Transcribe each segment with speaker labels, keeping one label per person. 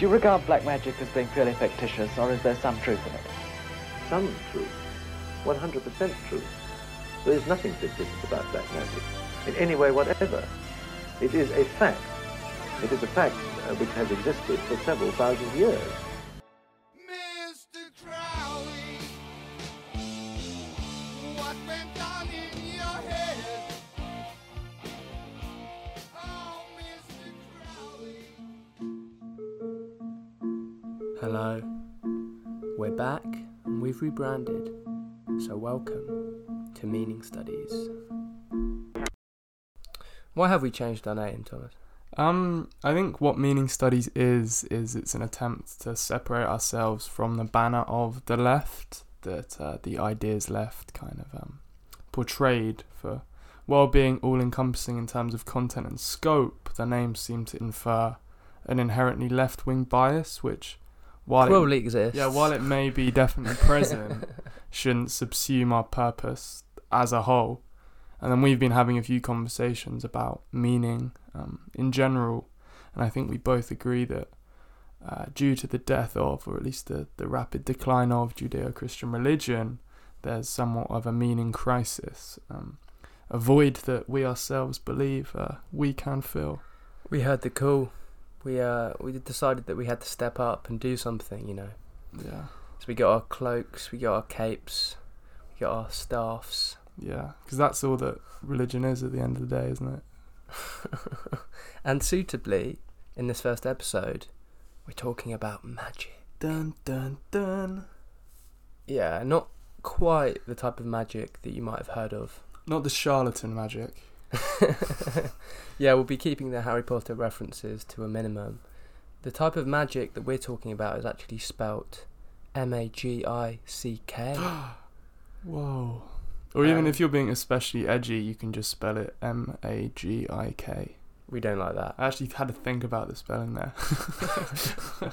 Speaker 1: Do you regard black magic as being purely fictitious, or is there some truth in it?
Speaker 2: Some truth. 100% truth. There is nothing fictitious about black magic, in any way whatever. It is a fact. It is a fact uh, which has existed for several thousand years.
Speaker 3: Rebranded. So welcome to Meaning Studies. Why have we changed our name, Thomas?
Speaker 4: Um, I think what meaning studies is is it's an attempt to separate ourselves from the banner of the left that uh, the ideas left kind of um, portrayed for while being all encompassing in terms of content and scope. The names seem to infer an inherently left wing bias, which while it,
Speaker 3: Probably exists.
Speaker 4: yeah, while it may be definitely present, shouldn't subsume our purpose as a whole. And then we've been having a few conversations about meaning um, in general, and I think we both agree that uh, due to the death of, or at least the, the rapid decline of Judeo Christian religion, there's somewhat of a meaning crisis, um, a void that we ourselves believe uh, we can fill.
Speaker 3: we heard the call. We uh we decided that we had to step up and do something, you know.
Speaker 4: Yeah,
Speaker 3: So we got our cloaks, we got our capes, we got our staffs.
Speaker 4: yeah, because that's all that religion is at the end of the day, isn't it?
Speaker 3: and suitably, in this first episode, we're talking about magic.
Speaker 4: Dun dun dun.
Speaker 3: Yeah, not quite the type of magic that you might have heard of.
Speaker 4: Not the charlatan magic.
Speaker 3: yeah, we'll be keeping the Harry Potter references to a minimum. The type of magic that we're talking about is actually spelt M A G I C K.
Speaker 4: Whoa. Or even
Speaker 3: Um,
Speaker 4: if you're being especially edgy, you can just spell it M A G I K.
Speaker 3: We don't like that.
Speaker 4: I actually had to think about the spelling there.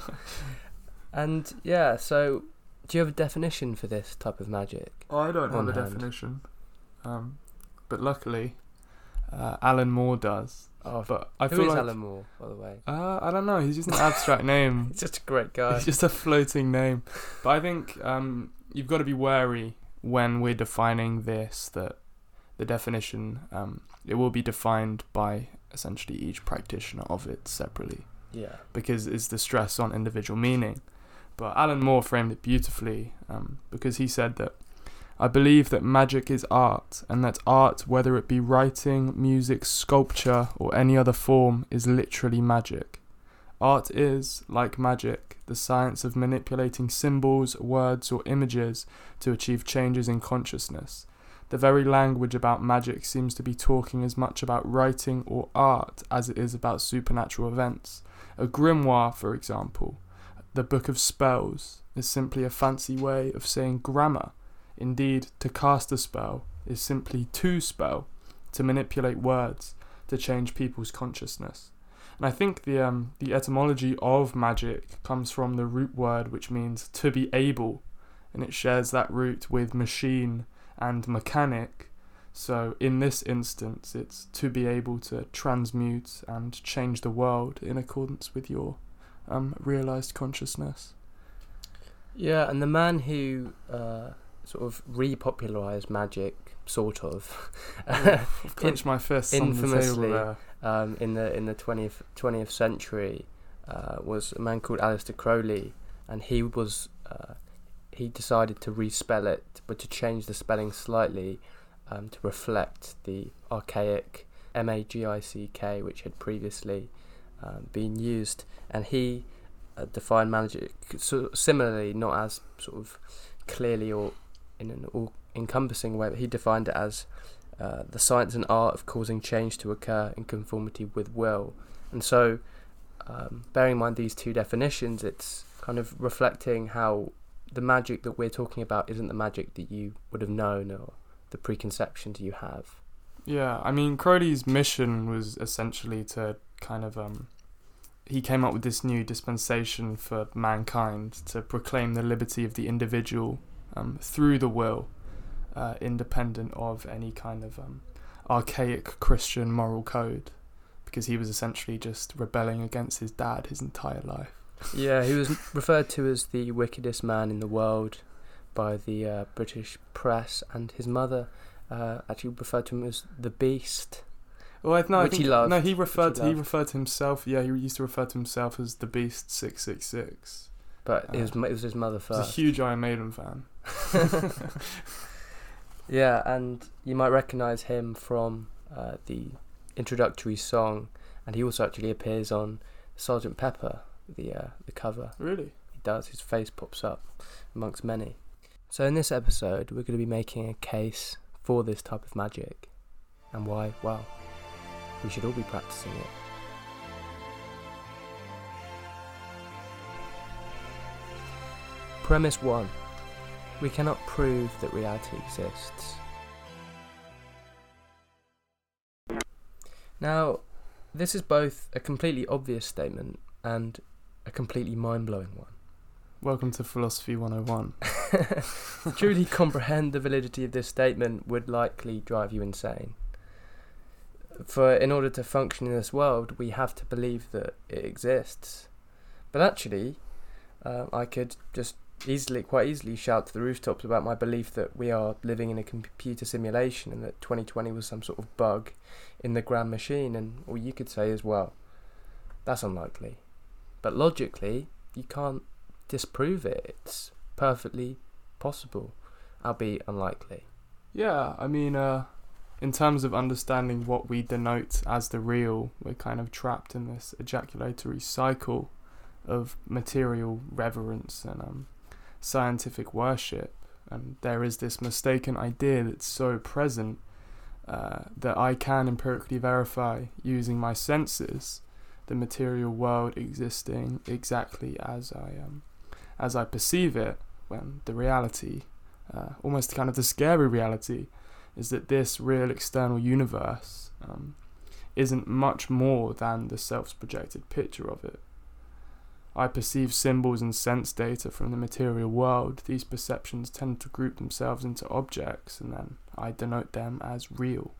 Speaker 3: And yeah, so do you have a definition for this type of magic?
Speaker 4: I don't
Speaker 3: On
Speaker 4: have a definition. Um, but luckily, uh, Alan Moore does.
Speaker 3: Oh,
Speaker 4: But I
Speaker 3: who
Speaker 4: feel
Speaker 3: is
Speaker 4: like
Speaker 3: Alan Moore, by the way?
Speaker 4: Uh, I don't know. He's just an abstract name.
Speaker 3: He's just a great guy.
Speaker 4: It's just a floating name. But I think um, you've got to be wary when we're defining this that the definition um, it will be defined by essentially each practitioner of it separately
Speaker 3: yeah.
Speaker 4: because it's the stress on individual meaning. But Alan Moore framed it beautifully um, because he said that I believe that magic is art, and that art, whether it be writing, music, sculpture, or any other form, is literally magic. Art is, like magic, the science of manipulating symbols, words, or images to achieve changes in consciousness. The very language about magic seems to be talking as much about writing or art as it is about supernatural events. A grimoire, for example, the book of spells, is simply a fancy way of saying grammar. Indeed, to cast a spell is simply to spell, to manipulate words, to change people's consciousness. And I think the um, the etymology of magic comes from the root word which means to be able, and it shares that root with machine and mechanic. So in this instance, it's to be able to transmute and change the world in accordance with your um, realized consciousness.
Speaker 3: Yeah, and the man who uh, sort of repopularized magic, sort of,
Speaker 4: I've clenched my the table
Speaker 3: infamously,
Speaker 4: there.
Speaker 3: um, in the in the twentieth twentieth century, uh, was a man called Aleister Crowley, and he was uh, he decided to respell it, but to change the spelling slightly um, to reflect the archaic M A G I C K, which had previously um, been used, and he uh, defined magic so similarly, not as sort of clearly or in an all encompassing way, but he defined it as uh, the science and art of causing change to occur in conformity with will. And so, um, bearing in mind these two definitions, it's kind of reflecting how the magic that we're talking about isn't the magic that you would have known or the preconceptions you have.
Speaker 4: Yeah, I mean Crowley's mission was essentially to kind of um he came up with this new dispensation for mankind to proclaim the liberty of the individual um, through the will, uh, independent of any kind of um, archaic Christian moral code, because he was essentially just rebelling against his dad his entire life.
Speaker 3: Yeah, he was referred to as the wickedest man in the world by the uh, British press, and his mother uh, actually referred to him as the Beast.
Speaker 4: Well, no,
Speaker 3: Which he loved,
Speaker 4: No, he referred
Speaker 3: he
Speaker 4: to, he referred to himself. Yeah, he used to refer to himself as the Beast Six Six Six.
Speaker 3: But it,
Speaker 4: Uh,
Speaker 3: was, it was his mother
Speaker 4: He's a
Speaker 3: first.
Speaker 4: huge Iron Maiden fan.
Speaker 3: Yeah, and you might recognise him from uh, the introductory song, and he also actually appears on Sergeant Pepper, the uh, the cover.
Speaker 4: Really?
Speaker 3: He does. His face pops up amongst many. So in this episode, we're going to be making a case for this type of magic, and why? Well, we should all be practicing it. Premise one: We cannot prove that reality exists. Now, this is both a completely obvious statement and a completely mind blowing one.
Speaker 4: Welcome to Philosophy 101.
Speaker 3: to truly comprehend the validity of this statement would likely drive you insane. For in order to function in this world, we have to believe that it exists. But actually, uh, I could just easily, quite easily, shout to the rooftops about my belief that we are living in a computer simulation and that 2020 was some sort of bug in the grand machine. And or you could say as well, that's unlikely. But logically, you can't disprove it. It's perfectly possible, albeit unlikely.
Speaker 4: Yeah, I mean, uh, in terms of understanding what we denote as the real, we're kind of trapped in this ejaculatory cycle of material reverence and um, scientific worship. And there is this mistaken idea that's so present uh, that I can empirically verify using my senses the material world existing exactly as I um, as I perceive it. When the reality, uh, almost kind of the scary reality, is that this real external universe um, isn't much more than the self's projected picture of it. I perceive symbols and sense data from the material world. These perceptions tend to group themselves into objects, and then I denote them as real.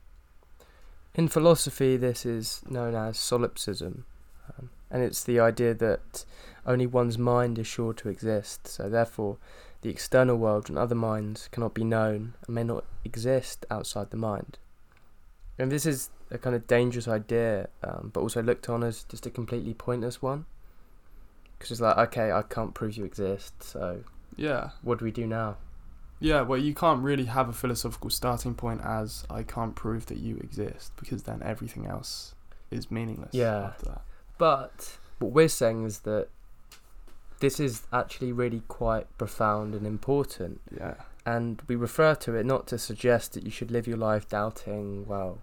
Speaker 3: In philosophy, this is known as solipsism, um, and it's the idea that only one's mind is sure to exist, so therefore the external world and other minds cannot be known and may not exist outside the mind. And this is a kind of dangerous idea, um, but also looked on as just a completely pointless one. Because it's like, okay, I can't prove you exist, so
Speaker 4: Yeah,
Speaker 3: what do we do now?
Speaker 4: yeah. Well, you can't really have a philosophical starting point as I can't prove that you exist because then everything else is meaningless.
Speaker 3: Yeah.
Speaker 4: After that.
Speaker 3: But what we're saying is that this is actually really quite profound and important.
Speaker 4: Yeah.
Speaker 3: And we refer to it not to suggest that you should live your life doubting, well,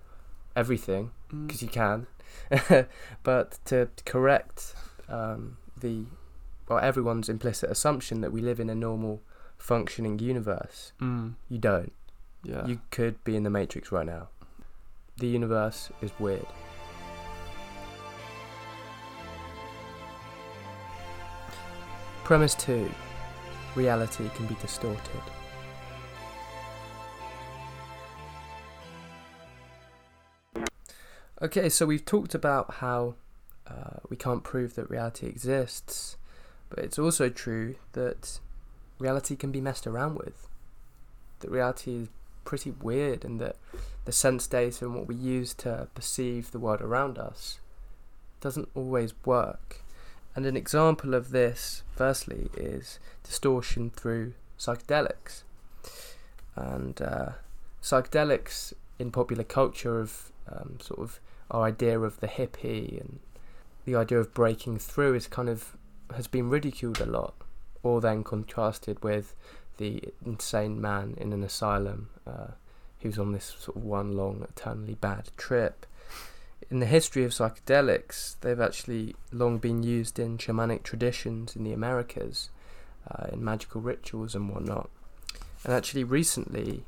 Speaker 3: everything,
Speaker 4: Mm.
Speaker 3: because you can, but to correct um, the, well, everyone's implicit assumption that we live in a normal, functioning universe.
Speaker 4: Mm.
Speaker 3: You don't.
Speaker 4: Yeah.
Speaker 3: You could be in the Matrix right now. The universe is weird. Premise 2 Reality can be distorted. Okay, so we've talked about how uh, we can't prove that reality exists, but it's also true that reality can be messed around with. That reality is pretty weird, and that the sense data and what we use to perceive the world around us doesn't always work. And an example of this, firstly, is distortion through psychedelics. And uh, psychedelics in popular culture of um, sort of our idea of the hippie and the idea of breaking through is kind of has been ridiculed a lot, or then contrasted with the insane man in an asylum uh, who's on this sort of one long, eternally bad trip. In the history of psychedelics, they've actually long been used in shamanic traditions in the Americas, uh, in magical rituals and whatnot. And actually, recently,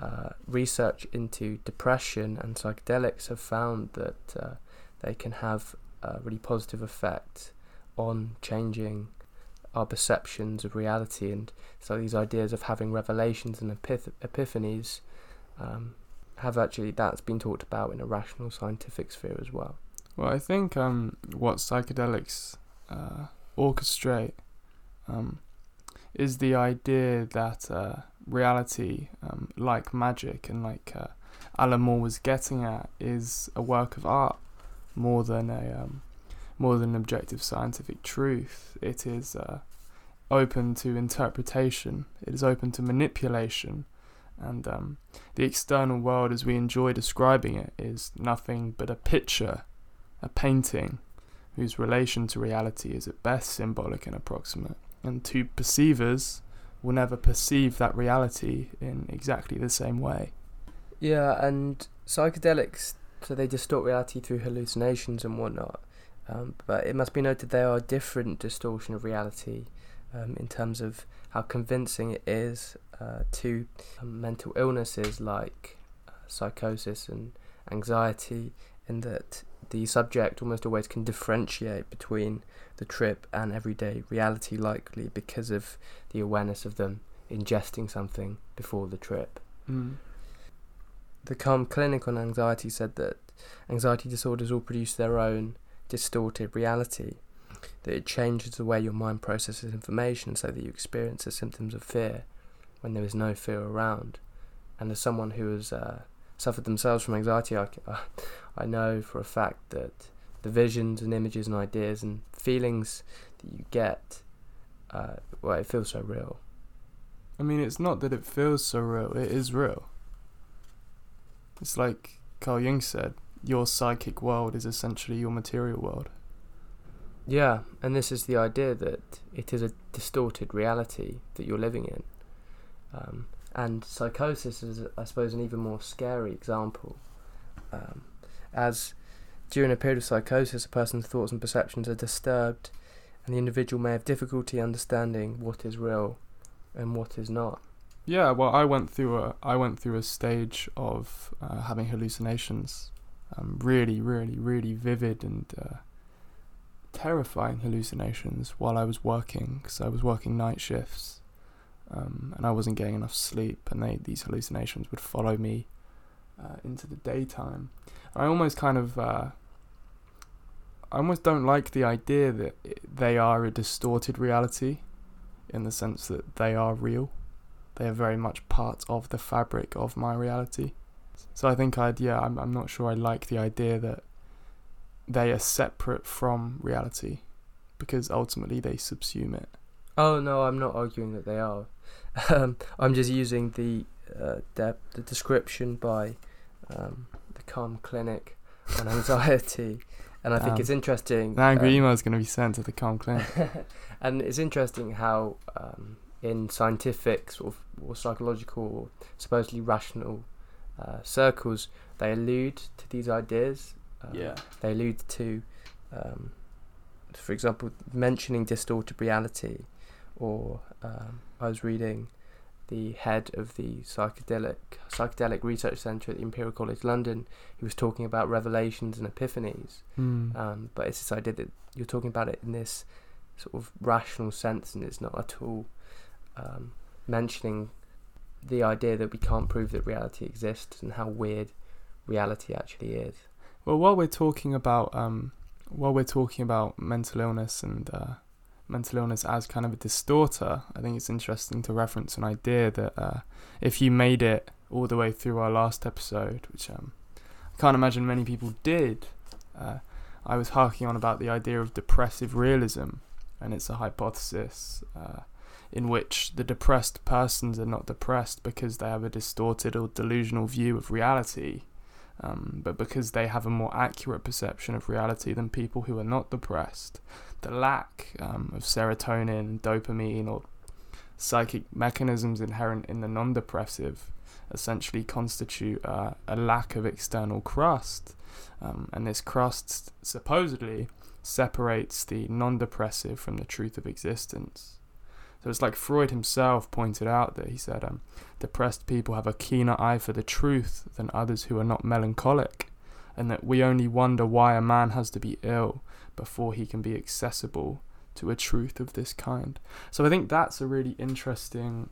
Speaker 3: uh, research into depression and psychedelics have found that uh, they can have a really positive effect on changing our perceptions of reality. And so, these ideas of having revelations and epith- epiphanies um, have actually that's been talked about in a rational scientific sphere as well.
Speaker 4: Well, I think um, what psychedelics uh, orchestrate um, is the idea that uh, reality, um, like magic and like uh, Alan Moore was getting at, is a work of art more than a um, more than objective scientific truth. It is uh, open to interpretation. It is open to manipulation, and um, the external world, as we enjoy describing it, is nothing but a picture, a painting, whose relation to reality is at best symbolic and approximate. And to perceivers, will never perceive that reality in exactly the same way.
Speaker 3: Yeah, and psychedelics, so they distort reality through hallucinations and whatnot. Um, but it must be noted they are a different distortion of reality um, in terms of how convincing it is uh, to um, mental illnesses like uh, psychosis and anxiety, in that the subject almost always can differentiate between the trip and everyday reality, likely because of the awareness of them ingesting something before the trip.
Speaker 4: Mm.
Speaker 3: The Calm Clinic on Anxiety said that anxiety disorders all produce their own distorted reality, that it changes the way your mind processes information so that you experience the symptoms of fear when there is no fear around. And as someone who has uh, suffered themselves from anxiety, I, I know for a fact that the visions and images and ideas and feelings that you get, uh, well, it feels so real.
Speaker 4: I mean, it's not that it feels so real, it is real. It's like Carl Jung said your psychic world is essentially your material world.
Speaker 3: Yeah, and this is the idea that it is a distorted reality that you're living in. Um, and psychosis is, I suppose, an even more scary example. Um, as during a period of psychosis, a person's thoughts and perceptions are disturbed, and the individual may have difficulty understanding what is real and what is not.
Speaker 4: Yeah, well, I went through a I went through a stage of uh, having hallucinations, um, really, really, really vivid and uh, terrifying hallucinations while I was working because I was working night shifts, um, and I wasn't getting enough sleep, and they these hallucinations would follow me uh, into the daytime. I almost kind of uh, I almost don't like the idea that they are a distorted reality, in the sense that they are real. They are very much part of the fabric of my reality. So I think I'd yeah I'm I'm not sure I like the idea that they are separate from reality, because ultimately they subsume it.
Speaker 3: Oh no, I'm not arguing that they are. Um, I'm just using the uh, de- the description by um, the Calm Clinic on anxiety, and I think
Speaker 4: Um,
Speaker 3: it's interesting.
Speaker 4: The angry
Speaker 3: um,
Speaker 4: email is going to be sent to the Calm Clinic.
Speaker 3: and it's interesting how um, in scientific sort of or psychological or supposedly rational uh, circles they allude to these ideas. Um, They allude to, um, for example, mentioning distorted reality, or um, I was reading the head of the psychedelic psychedelic research center at the Imperial College London. He was talking about revelations and epiphanies.
Speaker 4: Mm.
Speaker 3: Um, but it's this idea that you're talking about it in this sort of rational sense, and it's not at all um, mentioning the idea that we can't prove that reality exists and how weird reality actually is.
Speaker 4: Well, while we're talking about um, while we're talking about mental illness and uh, mental illness as kind of a distorter, I think it's interesting to reference an idea that uh, if you made it all the way through our last episode, which um, I can't imagine many people did, uh, I was harking on about the idea of depressive realism, and it's a hypothesis uh, in which the depressed persons are not depressed because they have a distorted or delusional view of reality um, but because they have a more accurate perception of reality than people who are not depressed. The lack um, of serotonin, dopamine, or psychic mechanisms inherent in the non depressive essentially constitute uh, a lack of external crust. Um, and this crust supposedly separates the non depressive from the truth of existence. So it's like Freud himself pointed out that he said, um, depressed people have a keener eye for the truth than others who are not melancholic, and that we only wonder why a man has to be ill before he can be accessible to a truth of this kind. So I think that's a really interesting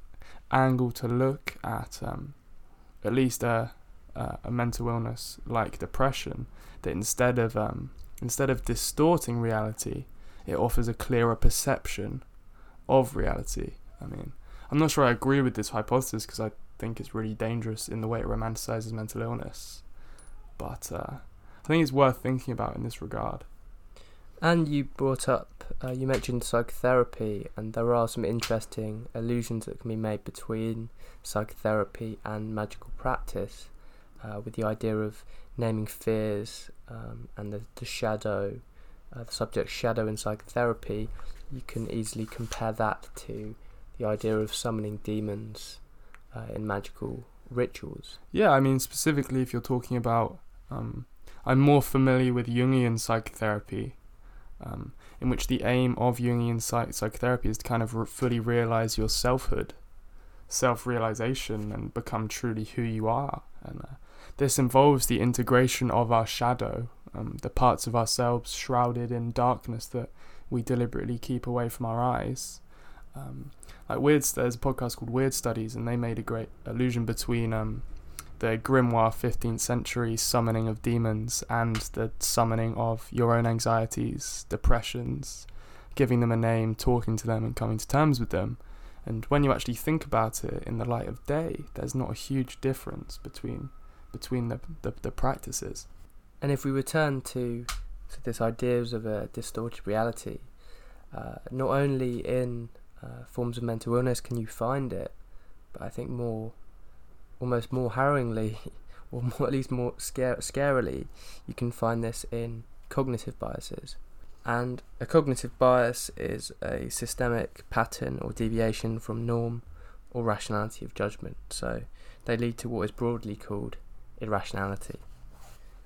Speaker 4: angle to look at, um, at least a, a, mental illness like depression, that instead of um, instead of distorting reality, it offers a clearer perception of reality. I mean, I'm not sure I agree with this hypothesis because I think it's really dangerous in the way it romanticizes mental illness. But uh, I think it's worth thinking about in this regard.
Speaker 3: And you brought up, uh, you mentioned psychotherapy, and there are some interesting allusions that can be made between psychotherapy and magical practice, uh, with the idea of naming fears um, and the, the shadow, uh, the subject shadow in psychotherapy. You can easily compare that to the idea of summoning demons uh, in magical rituals.
Speaker 4: Yeah, I mean, specifically if you're talking about, um, I'm more familiar with Jungian psychotherapy, um, in which the aim of Jungian psych- psychotherapy is to kind of re- fully realize your selfhood, self realization, and become truly who you are. And uh, this involves the integration of our shadow, um, the parts of ourselves shrouded in darkness that we deliberately keep away from our eyes. Um, like weird, there's a podcast called Weird Studies, and they made a great allusion between um, the grimoire 15th century summoning of demons and the summoning of your own anxieties, depressions, giving them a name, talking to them, and coming to terms with them. And when you actually think about it in the light of day, there's not a huge difference between between the the, the practices.
Speaker 3: And if we return to, to this ideas of a distorted reality, uh, not only in uh, forms of mental illness can you find it, but I think more, almost more harrowingly, or more, at least more scare, scarily, you can find this in cognitive biases. And a cognitive bias is a systemic pattern or deviation from norm or rationality of judgment. So they lead to what is broadly called irrationality.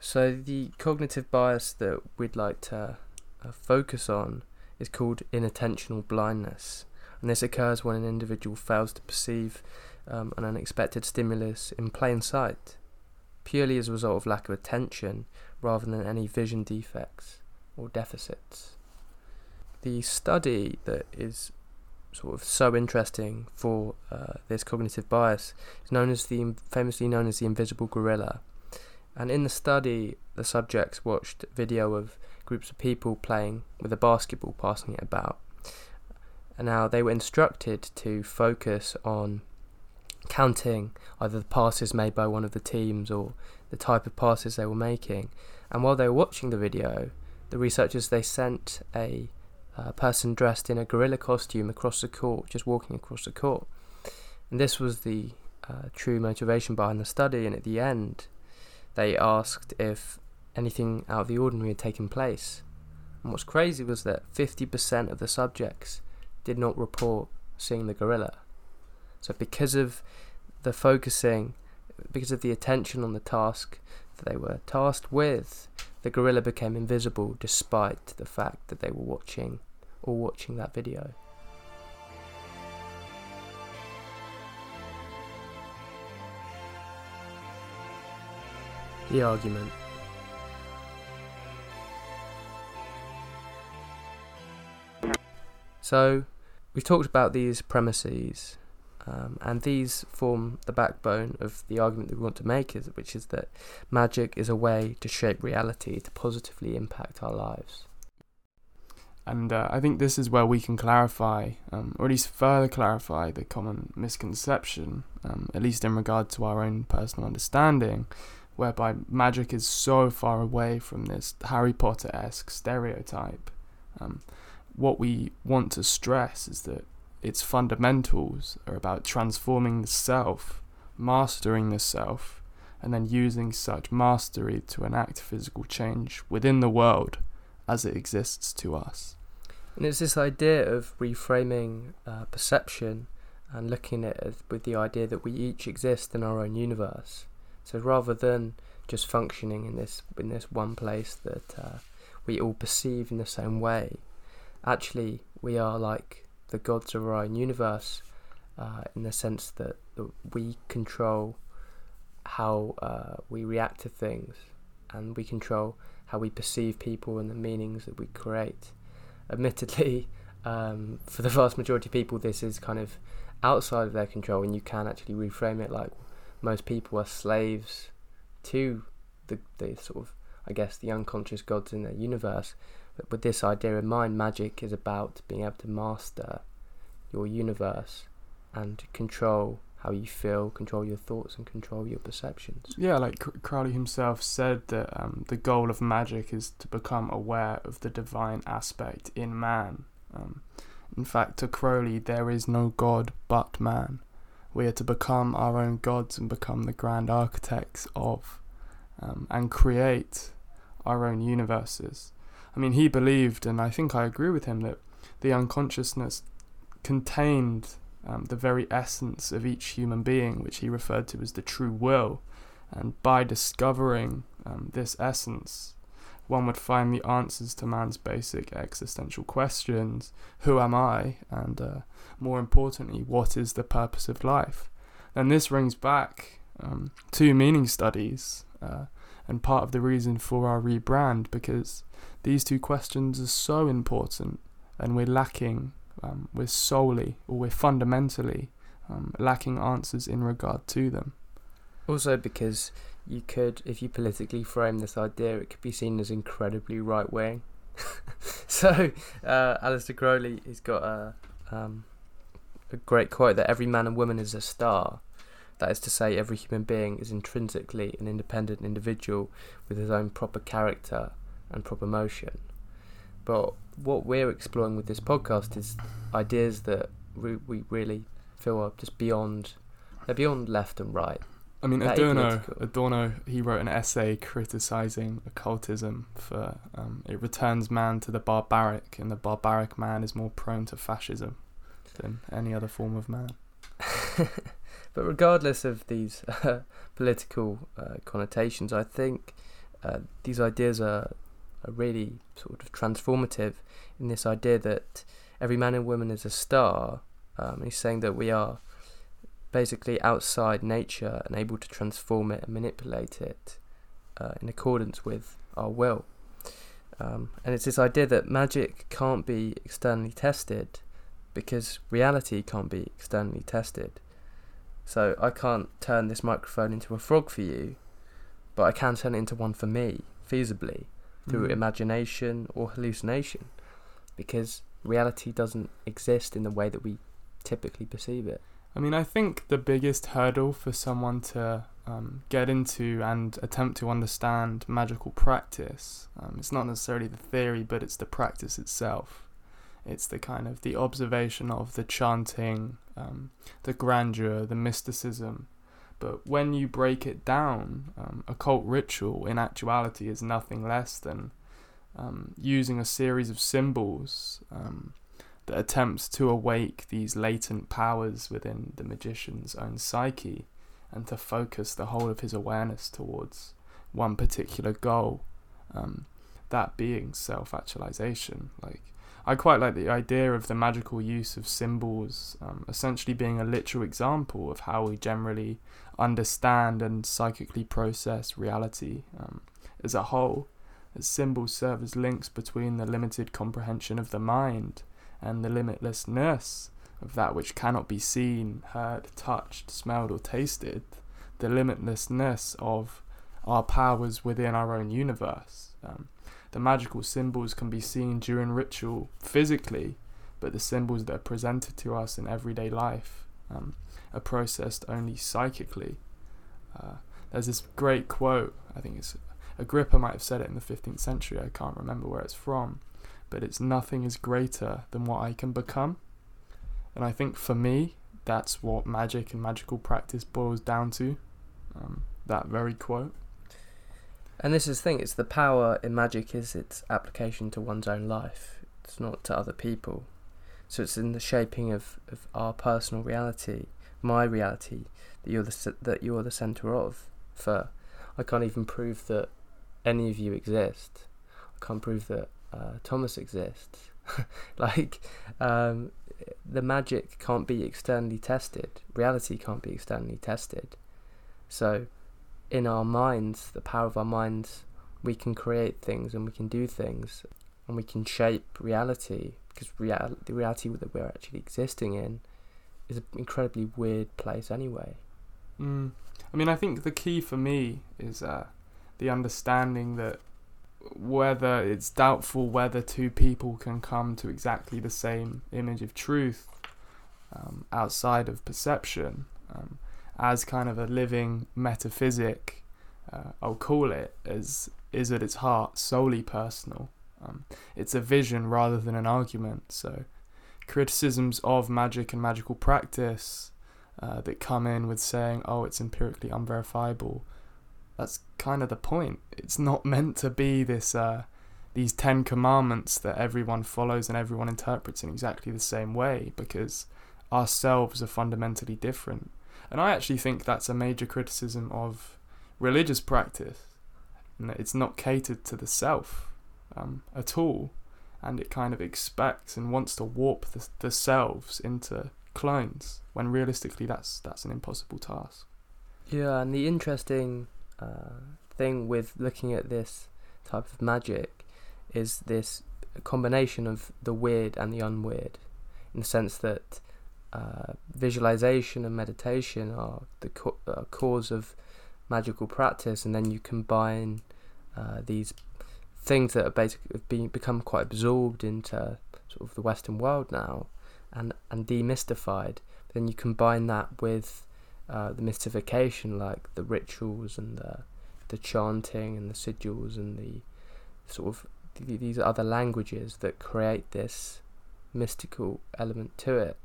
Speaker 3: So the cognitive bias that we'd like to uh, focus on is called inattentional blindness, and this occurs when an individual fails to perceive um, an unexpected stimulus in plain sight, purely as a result of lack of attention rather than any vision defects or deficits. The study that is sort of so interesting for uh, this cognitive bias is known as the famously known as the invisible gorilla. And in the study, the subjects watched video of groups of people playing with a basketball, passing it about. And now they were instructed to focus on counting either the passes made by one of the teams or the type of passes they were making. And while they were watching the video, the researchers they sent a uh, person dressed in a gorilla costume across the court, just walking across the court. And this was the uh, true motivation behind the study. And at the end, they asked if anything out of the ordinary had taken place. And what's crazy was that 50% of the subjects did not report seeing the gorilla. So, because of the focusing, because of the attention on the task that they were tasked with, the gorilla became invisible despite the fact that they were watching or watching that video. The argument. So, we've talked about these premises, um, and these form the backbone of the argument that we want to make, is, which is that magic is a way to shape reality to positively impact our lives.
Speaker 4: And uh, I think this is where we can clarify, um, or at least further clarify, the common misconception, um, at least in regard to our own personal understanding, whereby magic is so far away from this Harry Potter esque stereotype. Um, what we want to stress is that its fundamentals are about transforming the self, mastering the self, and then using such mastery to enact physical change within the world as it exists to us.
Speaker 3: And it's this idea of reframing uh, perception and looking at it with the idea that we each exist in our own universe. So rather than just functioning in this in this one place that uh, we all perceive in the same way, actually we are like the gods of our own universe, uh, in the sense that, that we control how uh, we react to things, and we control how we perceive people and the meanings that we create. Admittedly, um, for the vast majority of people, this is kind of outside of their control, and you can actually reframe it like most people are slaves to the, the sort of, I guess, the unconscious gods in their universe. But with this idea in mind, magic is about being able to master your universe and control how you feel, control your thoughts, and control your perceptions.
Speaker 4: Yeah, like Crowley himself said that um, the goal of magic is to become aware of the divine aspect in man. Um, in fact, to Crowley, there is no God but man. We are to become our own gods and become the grand architects of um, and create our own universes. I mean, he believed, and I think I agree with him, that the unconsciousness contained um, the very essence of each human being, which he referred to as the true will. And by discovering um, this essence, one would find the answers to man's basic existential questions who am I? And uh, more importantly, what is the purpose of life? And this brings back um, to meaning studies uh, and part of the reason for our rebrand because these two questions are so important and we're lacking um, we're solely or we're fundamentally um, lacking answers in regard to them.
Speaker 3: Also, because you could, if you politically frame this idea, it could be seen as incredibly right wing. so, uh, Aleister Crowley, he's got a, um, a great quote that every man and woman is a star. That is to say, every human being is intrinsically an independent individual with his own proper character and proper motion. But what we're exploring with this podcast is ideas that we, we really feel are just beyond, they're beyond left and right.
Speaker 4: I mean, Adorno. Adorno, he wrote an essay criticizing occultism for um, it returns man to the barbaric, and the barbaric man is more prone to fascism than any other form of man.
Speaker 3: but regardless of these uh, political uh, connotations, I think uh, these ideas are, are really sort of transformative in this idea that every man and woman is a star. Um, he's saying that we are basically outside nature and able to transform it and manipulate it uh, in accordance with our will. Um, and it's this idea that magic can't be externally tested because reality can't be externally tested. So I can't turn this microphone into a frog for you, but I can turn it into one for me, feasibly, through
Speaker 4: Mm.
Speaker 3: imagination or hallucination, because reality doesn't exist in the way that we typically perceive it.
Speaker 4: I mean, I think the biggest hurdle for someone to um, get into and attempt to understand magical practice, um, it's not necessarily the theory, but it's the practice itself. It's the kind of the observation of the chanting, um, the grandeur, the mysticism. But when you break it down, um, occult ritual in actuality is nothing less than um, using a series of symbols um, that attempts to awake these latent powers within the magician's own psyche and to focus the whole of his awareness towards one particular goal, um, that being self actualization. Like, I quite like the idea of the magical use of symbols um, essentially being a literal example of how we generally understand and psychically process reality um, as a whole, as symbols serve as links between the limited comprehension of the mind and the limitlessness of that which cannot be seen, heard, touched, smelled, or tasted, the limitlessness of our powers within our own universe. Um, the magical symbols can be seen during ritual physically, but the symbols that are presented to us in everyday life um, are processed only psychically. Uh, there's this great quote, I think it's Agrippa might have said it in the 15th century, I can't remember where it's from, but it's nothing is greater than what I can become. And I think for me, that's what magic and magical practice boils down to. Um, that very quote.
Speaker 3: And this is the thing, it's the power in magic is its application to one's own life. It's not to other people. So it's in the shaping of, of our personal reality, my reality, that you're the that you're the center of. For I can't even prove that any of you exist. I can't prove that uh, Thomas exists. like um, the magic can't be externally tested. Reality can't be externally tested. So in our minds, the power of our minds, we can create things and we can do things and we can shape reality because real- the reality that we're actually existing in is an incredibly weird place anyway.
Speaker 4: Mm. I mean, I think the key for me is uh, the understanding that whether it's doubtful whether two people can come to exactly the same image of truth um, outside of perception um, as kind of a living metaphysic uh, I'll call it as is at its heart solely personal. Um, it's a vision rather than an argument. So criticisms of magic and magical practice uh, that come in with saying oh it's empirically unverifiable that's kind of the point. It's not meant to be this uh, these ten commandments that everyone follows and everyone interprets in exactly the same way because ourselves are fundamentally different. And I actually think that's a major criticism of religious practice. And that it's not catered to the self um, at all. And it kind of expects and wants to warp the, the selves into clones when realistically that's that's an impossible task.
Speaker 3: Yeah, and the interesting uh, thing with looking at this type of magic is this combination of the weird and the unweird, in the sense that uh, visualization and meditation are the co- uh, cause of magical practice, and then you combine uh, these things that are basically have been become quite absorbed into sort of the Western world now, and and demystified. Then you combine that with uh, the mystification, like the rituals and the the chanting and the sigils and the sort of th- these other languages that create this mystical element to it.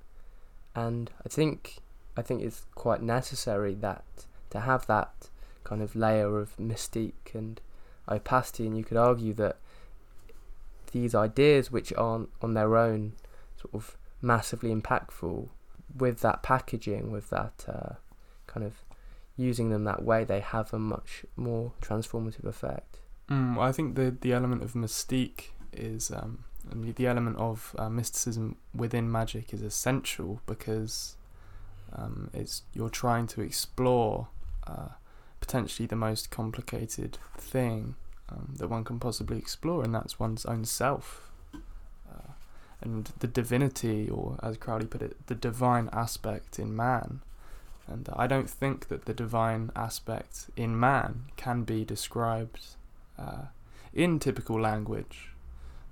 Speaker 3: And I think I think it's quite necessary that to have that kind of layer of mystique and opacity, and you could argue that these ideas, which aren't on their own sort of massively impactful, with that packaging, with that uh, kind of using them that way, they have a much more transformative effect.
Speaker 4: Mm, I think the the element of mystique is um, the element of uh, mysticism within magic is essential because um, it's you're trying to explore uh, potentially the most complicated thing um, that one can possibly explore, and that's one's own self. Uh, and the divinity, or as Crowley put it, the divine aspect in man, and I don't think that the divine aspect in man can be described uh, in typical language.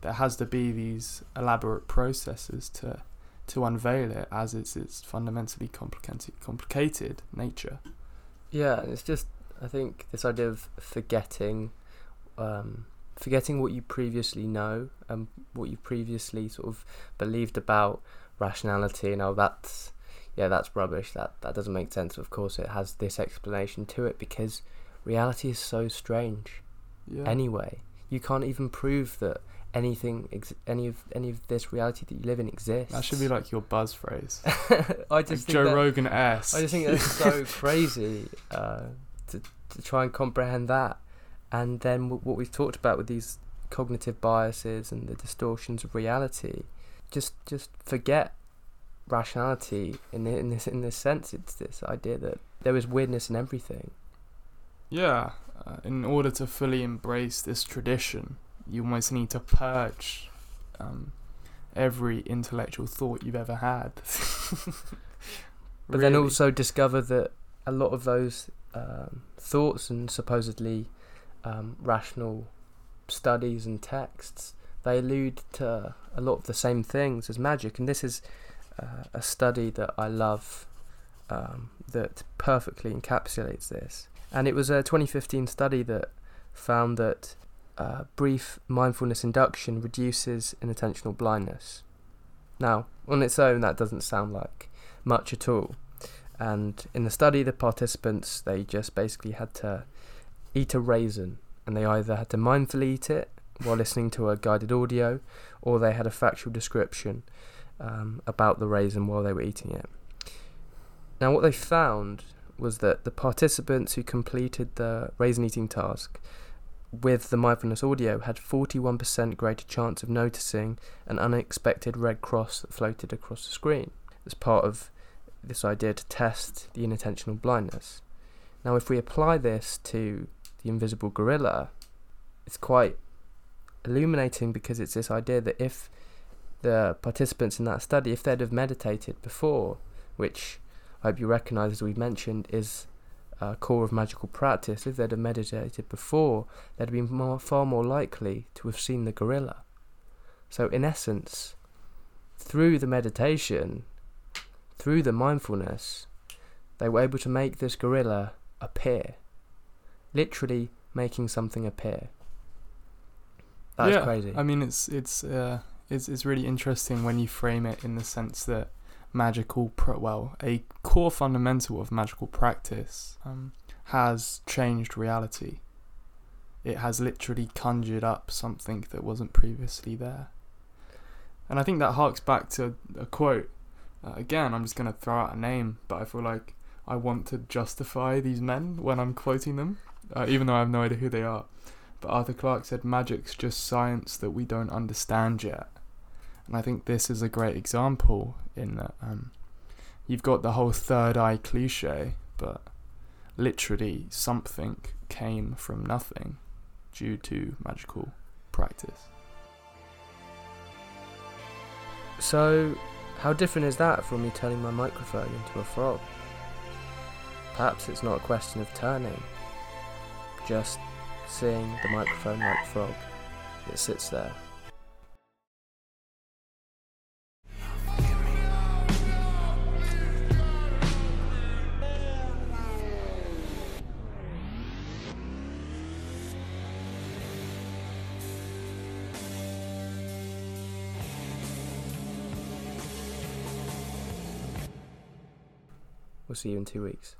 Speaker 4: There has to be these elaborate processes to to unveil it as it's its fundamentally complicated complicated nature.
Speaker 3: Yeah, it's just I think this idea of forgetting, um, forgetting what you previously know and what you previously sort of believed about rationality. You know that's yeah, that's rubbish. That that doesn't make sense. Of course, it has this explanation to it because reality is so strange.
Speaker 4: Yeah.
Speaker 3: Anyway, you can't even prove that anything, ex- any of any of this reality that you live in exists.
Speaker 4: that should be like your buzz phrase.
Speaker 3: I
Speaker 4: Like
Speaker 3: just think
Speaker 4: Joe Rogan s.
Speaker 3: I just think that's so crazy uh, to to try and comprehend that, and then w- what we've talked about with these cognitive biases and the distortions of reality, just just forget rationality in the, in this in this sense. It's this idea that there is weirdness in everything.
Speaker 4: Yeah, uh, in order to fully embrace this tradition, you almost need to purge um, every intellectual thought you've ever had.
Speaker 3: But then also discover that a lot of those um, thoughts and supposedly um, rational studies and texts they allude to a lot of the same things as magic, and this is uh, a study that I love um, that perfectly encapsulates this. And it was a 2015 study that found that uh, brief mindfulness induction reduces inattentional blindness. Now, on its own, that doesn't sound like much at all. And in the study, the participants they just basically had to eat a raisin, and they either had to mindfully eat it while listening to a guided audio, or they had a factual description um, about the raisin while they were eating it. Now, what they found was that the participants who completed the raisin eating task with the mindfulness audio had 41% greater chance of noticing an unexpected red cross that floated across the screen as part of this idea to test the inattentional blindness. Now, if we apply this to the invisible gorilla, it's quite illuminating because it's this idea that if the participants in that study, if they'd have meditated before, which I hope you recognise, as we've mentioned, is uh, core of magical practice, if they'd have meditated before, they'd been more, far more likely to have seen the gorilla. So, in essence, through the meditation, through the mindfulness, they were able to make this gorilla appear. Literally making something appear. That's
Speaker 4: yeah,
Speaker 3: crazy.
Speaker 4: I mean, it's it's uh, it's it's really interesting when you frame it in the sense that magical, well, a core fundamental of magical practice um, has changed reality. It has literally conjured up something that wasn't previously there. And I think that harks back to a quote. Uh, again, I'm just going to throw out a name, but I feel like I want to justify these men when I'm quoting them, uh, even though I have no idea who they are. But Arthur Clarke said, Magic's just science that we don't understand yet. And I think this is a great example in that um, you've got the whole third eye cliche, but literally something came from nothing due to magical practice.
Speaker 3: So, how different is that from me turning my microphone into a frog? Perhaps it's not a question of turning, just seeing the microphone like frog. It sits there. We'll see you in two weeks.